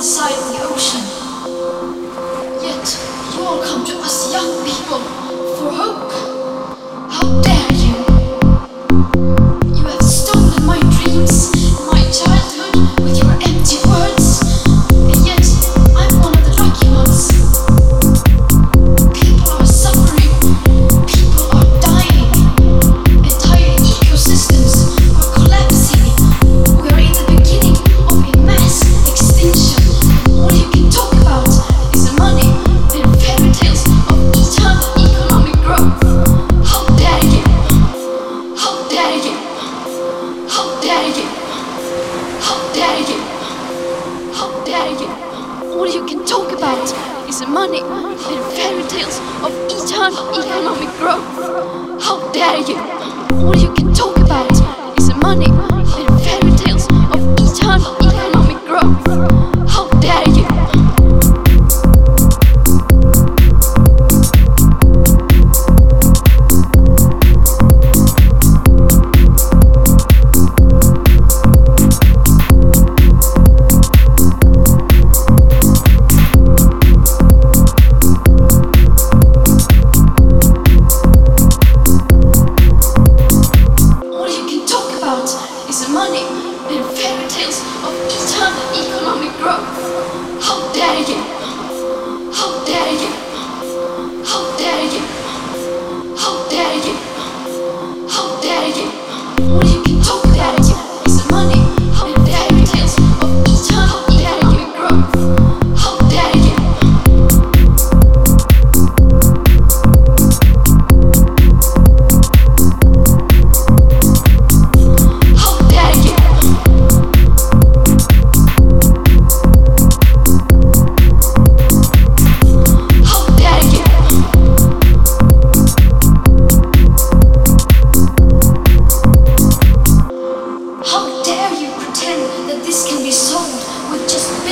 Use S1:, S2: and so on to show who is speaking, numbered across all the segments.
S1: other side of the ocean. Yet you all come to us young people for hope. Dare you? How dare you? How dare you? All you can talk about is money and fairy tales of eternal economic growth. How dare you? All you can talk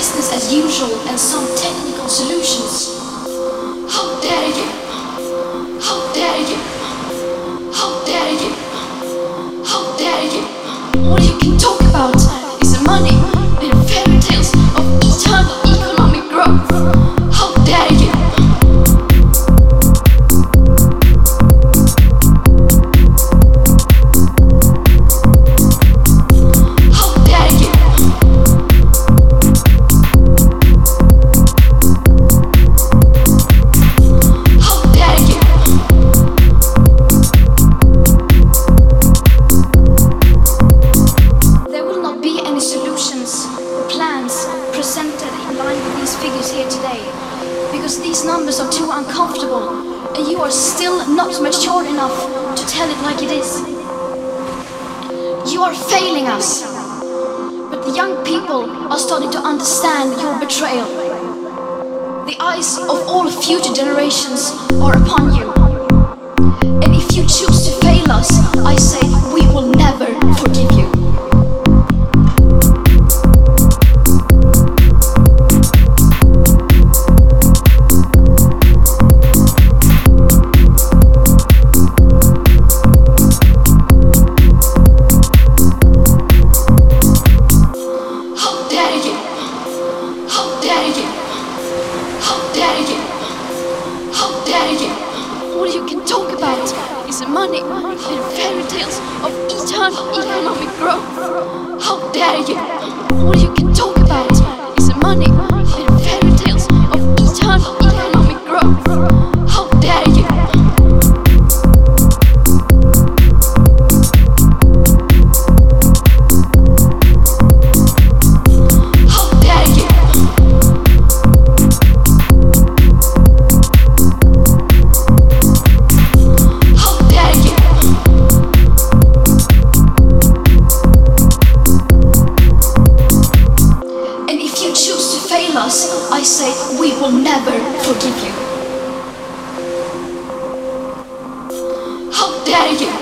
S1: business as usual and some technical solutions? How dare you? How dare you? How dare you? How dare you? All you can here today because these numbers are too uncomfortable and you are still not mature enough to tell it like it is. You are failing us, but the young people are starting to understand your betrayal. The eyes of all future generations are upon you. And if you choose to fail us, I say is money and fairy tales of eternal economic growth. How dare you? All you can talk never forgive you. How dare you?